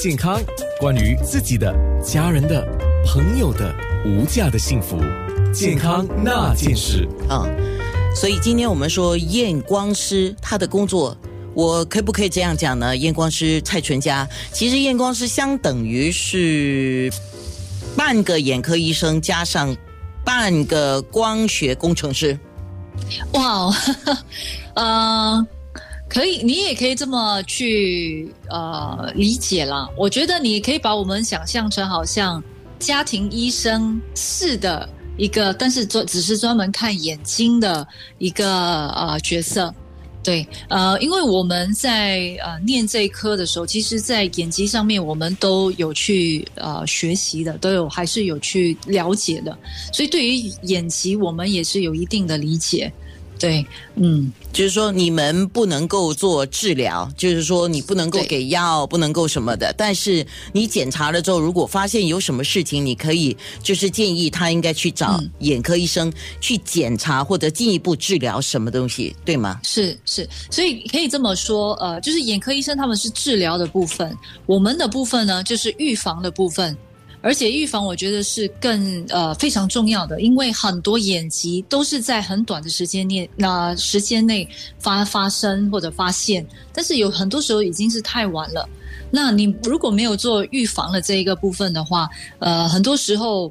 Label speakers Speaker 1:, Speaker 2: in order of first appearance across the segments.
Speaker 1: 健康，关于自己的、家人的、朋友的无价的幸福，健康那件事
Speaker 2: 啊。所以今天我们说验光师他的工作，我可不可以这样讲呢？验光师蔡纯佳，其实验光师相等于是半个眼科医生加上半个光学工程师。
Speaker 3: 哇，呃。可以，你也可以这么去呃理解啦。我觉得你可以把我们想象成好像家庭医生式的一个，但是专只是专门看眼睛的一个呃角色。对，呃，因为我们在呃念这一科的时候，其实，在眼疾上面我们都有去呃学习的，都有还是有去了解的，所以对于眼疾，我们也是有一定的理解。对，嗯，
Speaker 2: 就是说你们不能够做治疗，就是说你不能够给药，不能够什么的。但是你检查了之后，如果发现有什么事情，你可以就是建议他应该去找眼科医生去检查或者进一步治疗什么东西，对吗？
Speaker 3: 是是，所以可以这么说，呃，就是眼科医生他们是治疗的部分，我们的部分呢就是预防的部分。而且预防，我觉得是更呃非常重要的，因为很多眼疾都是在很短的时间内，那时间内发发生或者发现，但是有很多时候已经是太晚了。那你如果没有做预防的这一个部分的话，呃，很多时候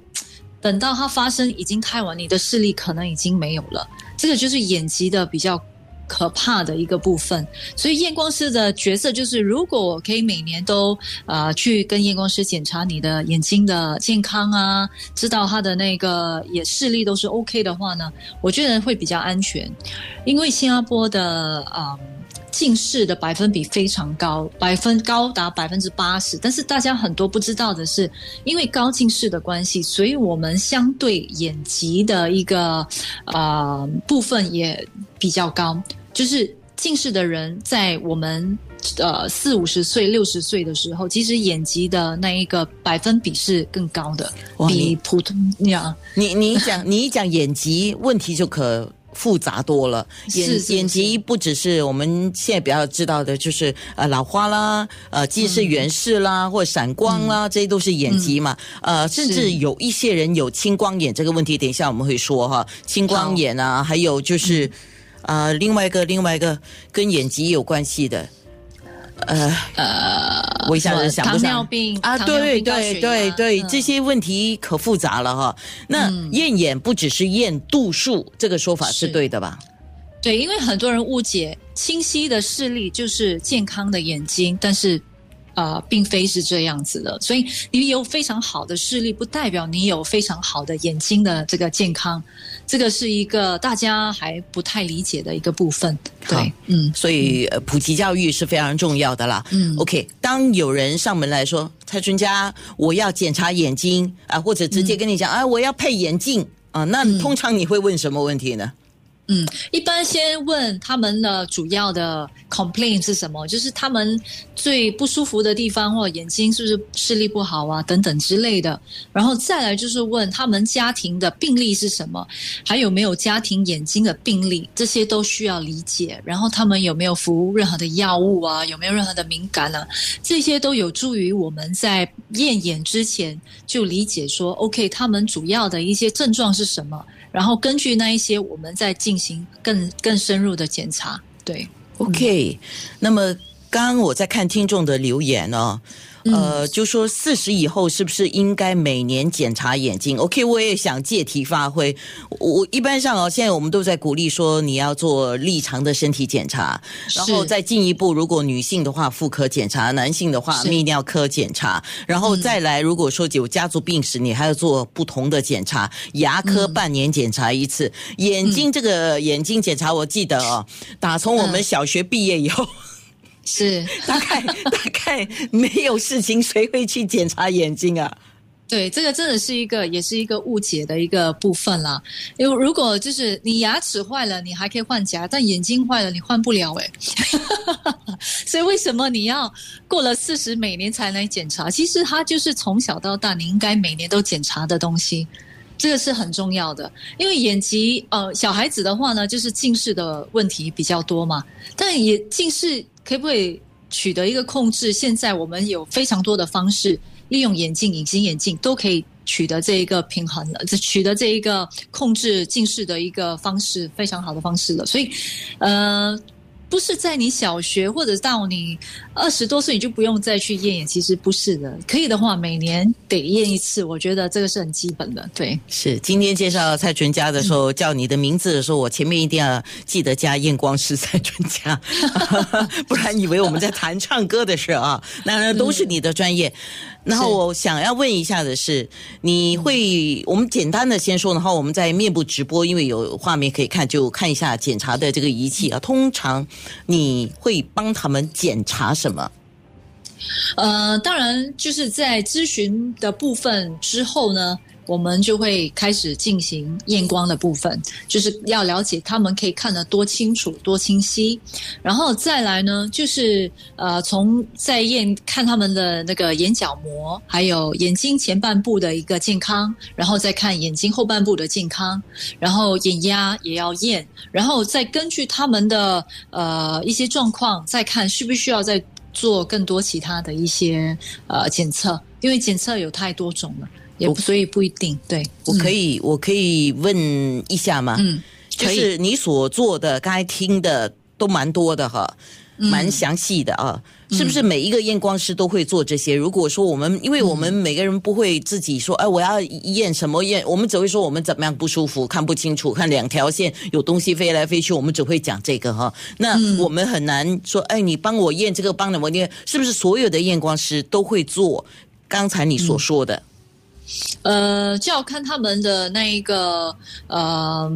Speaker 3: 等到它发生已经太晚，你的视力可能已经没有了。这个就是眼疾的比较。可怕的一个部分，所以验光师的角色就是，如果我可以每年都呃去跟验光师检查你的眼睛的健康啊，知道他的那个也视力都是 OK 的话呢，我觉得会比较安全。因为新加坡的啊近视的百分比非常高，百分高达百分之八十。但是大家很多不知道的是，因为高近视的关系，所以我们相对眼疾的一个啊部分也。比较高，就是近视的人在我们呃四五十岁、六十岁的时候，其实眼疾的那一个百分比是更高的，比普通。
Speaker 2: 你你讲 你一讲眼疾问题就可复杂多了。眼眼疾不只是我们现在比较知道的，就是呃老花啦，呃近视远视啦，或闪光啦，这些都是眼疾嘛。呃，甚至有一些人有青光眼这个问题，等一下我们会说哈，青光眼啊，还有就是。啊，另外一个，另外一个跟眼疾有关系的，呃呃，我一下子想不上。
Speaker 3: 糖尿病
Speaker 2: 啊，对对对对，这些问题可复杂了哈。那验眼不只是验度数，这个说法是对的吧？
Speaker 3: 对，因为很多人误解清晰的视力就是健康的眼睛，但是。呃，并非是这样子的，所以你有非常好的视力，不代表你有非常好的眼睛的这个健康，这个是一个大家还不太理解的一个部分。对，
Speaker 2: 嗯，所以普及教育是非常重要的啦。嗯，OK，当有人上门来说，蔡春佳，我要检查眼睛。啊，或者直接跟你讲，啊，我要配眼镜。啊，那通常你会问什么问题呢？
Speaker 3: 嗯，嗯一般先问他们的主要的 complaint 是什么，就是他们最不舒服的地方，或者眼睛是不是视力不好啊，等等之类的。然后再来就是问他们家庭的病例是什么，还有没有家庭眼睛的病例，这些都需要理解。然后他们有没有服任何的药物啊，有没有任何的敏感啊，这些都有助于我们在验眼之前就理解说，OK，他们主要的一些症状是什么。然后根据那一些，我们再进行更更深入的检查。对
Speaker 2: ，OK。那么刚刚我在看听众的留言呢。呃，就说四十以后是不是应该每年检查眼睛？OK，我也想借题发挥。我一般上哦，现在我们都在鼓励说你要做立常的身体检查，然后再进一步，如果女性的话妇科检查，男性的话泌尿科检查，然后再来，如果说有家族病史，你还要做不同的检查。牙科半年检查一次，眼睛这个眼睛检查，我记得哦，打从我们小学毕业以后。
Speaker 3: 是
Speaker 2: 大概大概没有事情，谁会去检查眼睛啊？
Speaker 3: 对，这个真的是一个，也是一个误解的一个部分啦。因为如果就是你牙齿坏了，你还可以换假，但眼睛坏了你换不了哎。所以为什么你要过了四十每年才来检查？其实它就是从小到大你应该每年都检查的东西，这个是很重要的。因为眼疾呃小孩子的话呢，就是近视的问题比较多嘛，但也近视。可不可以取得一个控制。现在我们有非常多的方式，利用眼镜、隐形眼镜都可以取得这一个平衡了，这取得这一个控制近视的一个方式，非常好的方式了。所以，呃。不是在你小学或者到你二十多岁你就不用再去验眼，其实不是的。可以的话，每年得验一次，我觉得这个是很基本的。对，
Speaker 2: 是今天介绍蔡淳佳的时候，叫你的名字的时候，我前面一定要记得加验光师蔡纯家，不然以为我们在谈唱歌的事啊。那都是你的专业。然后我想要问一下的是，你会我们简单的先说，然后我们在面部直播，因为有画面可以看，就看一下检查的这个仪器啊。通常你会帮他们检查什么？
Speaker 3: 呃，当然就是在咨询的部分之后呢。我们就会开始进行验光的部分，就是要了解他们可以看得多清楚、多清晰，然后再来呢，就是呃，从在验看他们的那个眼角膜，还有眼睛前半部的一个健康，然后再看眼睛后半部的健康，然后眼压也要验，然后再根据他们的呃一些状况，再看需不需要再做更多其他的一些呃检测，因为检测有太多种了。也所以不一定，对
Speaker 2: 我可以我可以问一下吗？嗯，就是你所做的，刚才听的都蛮多的哈，蛮详细的啊，是不是每一个验光师都会做这些？如果说我们，因为我们每个人不会自己说，哎，我要验什么验，我们只会说我们怎么样不舒服，看不清楚，看两条线有东西飞来飞去，我们只会讲这个哈。那我们很难说，哎，你帮我验这个，帮了我验，是不是所有的验光师都会做刚才你所说的？
Speaker 3: 呃，就要看他们的那一个呃，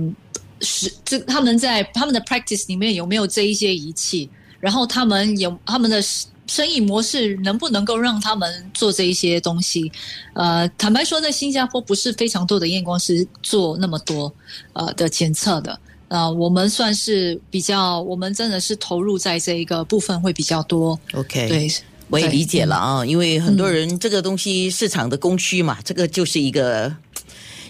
Speaker 3: 是这他们在他们的 practice 里面有没有这一些仪器，然后他们有他们的生意模式能不能够让他们做这一些东西？呃，坦白说，在新加坡不是非常多的验光师做那么多呃的检测的，呃，我们算是比较，我们真的是投入在这一个部分会比较多。
Speaker 2: OK，
Speaker 3: 对。
Speaker 2: 我也理解了啊，因为很多人这个东西市场的供需嘛，这个就是一个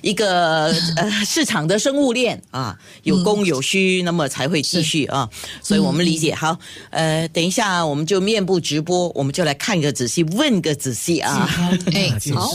Speaker 2: 一个呃 市场的生物链啊，有供有需，那么才会继续啊，所以我们理解。好，呃，等一下我们就面部直播，我们就来看个仔细，问个仔细啊。
Speaker 3: 哎，好。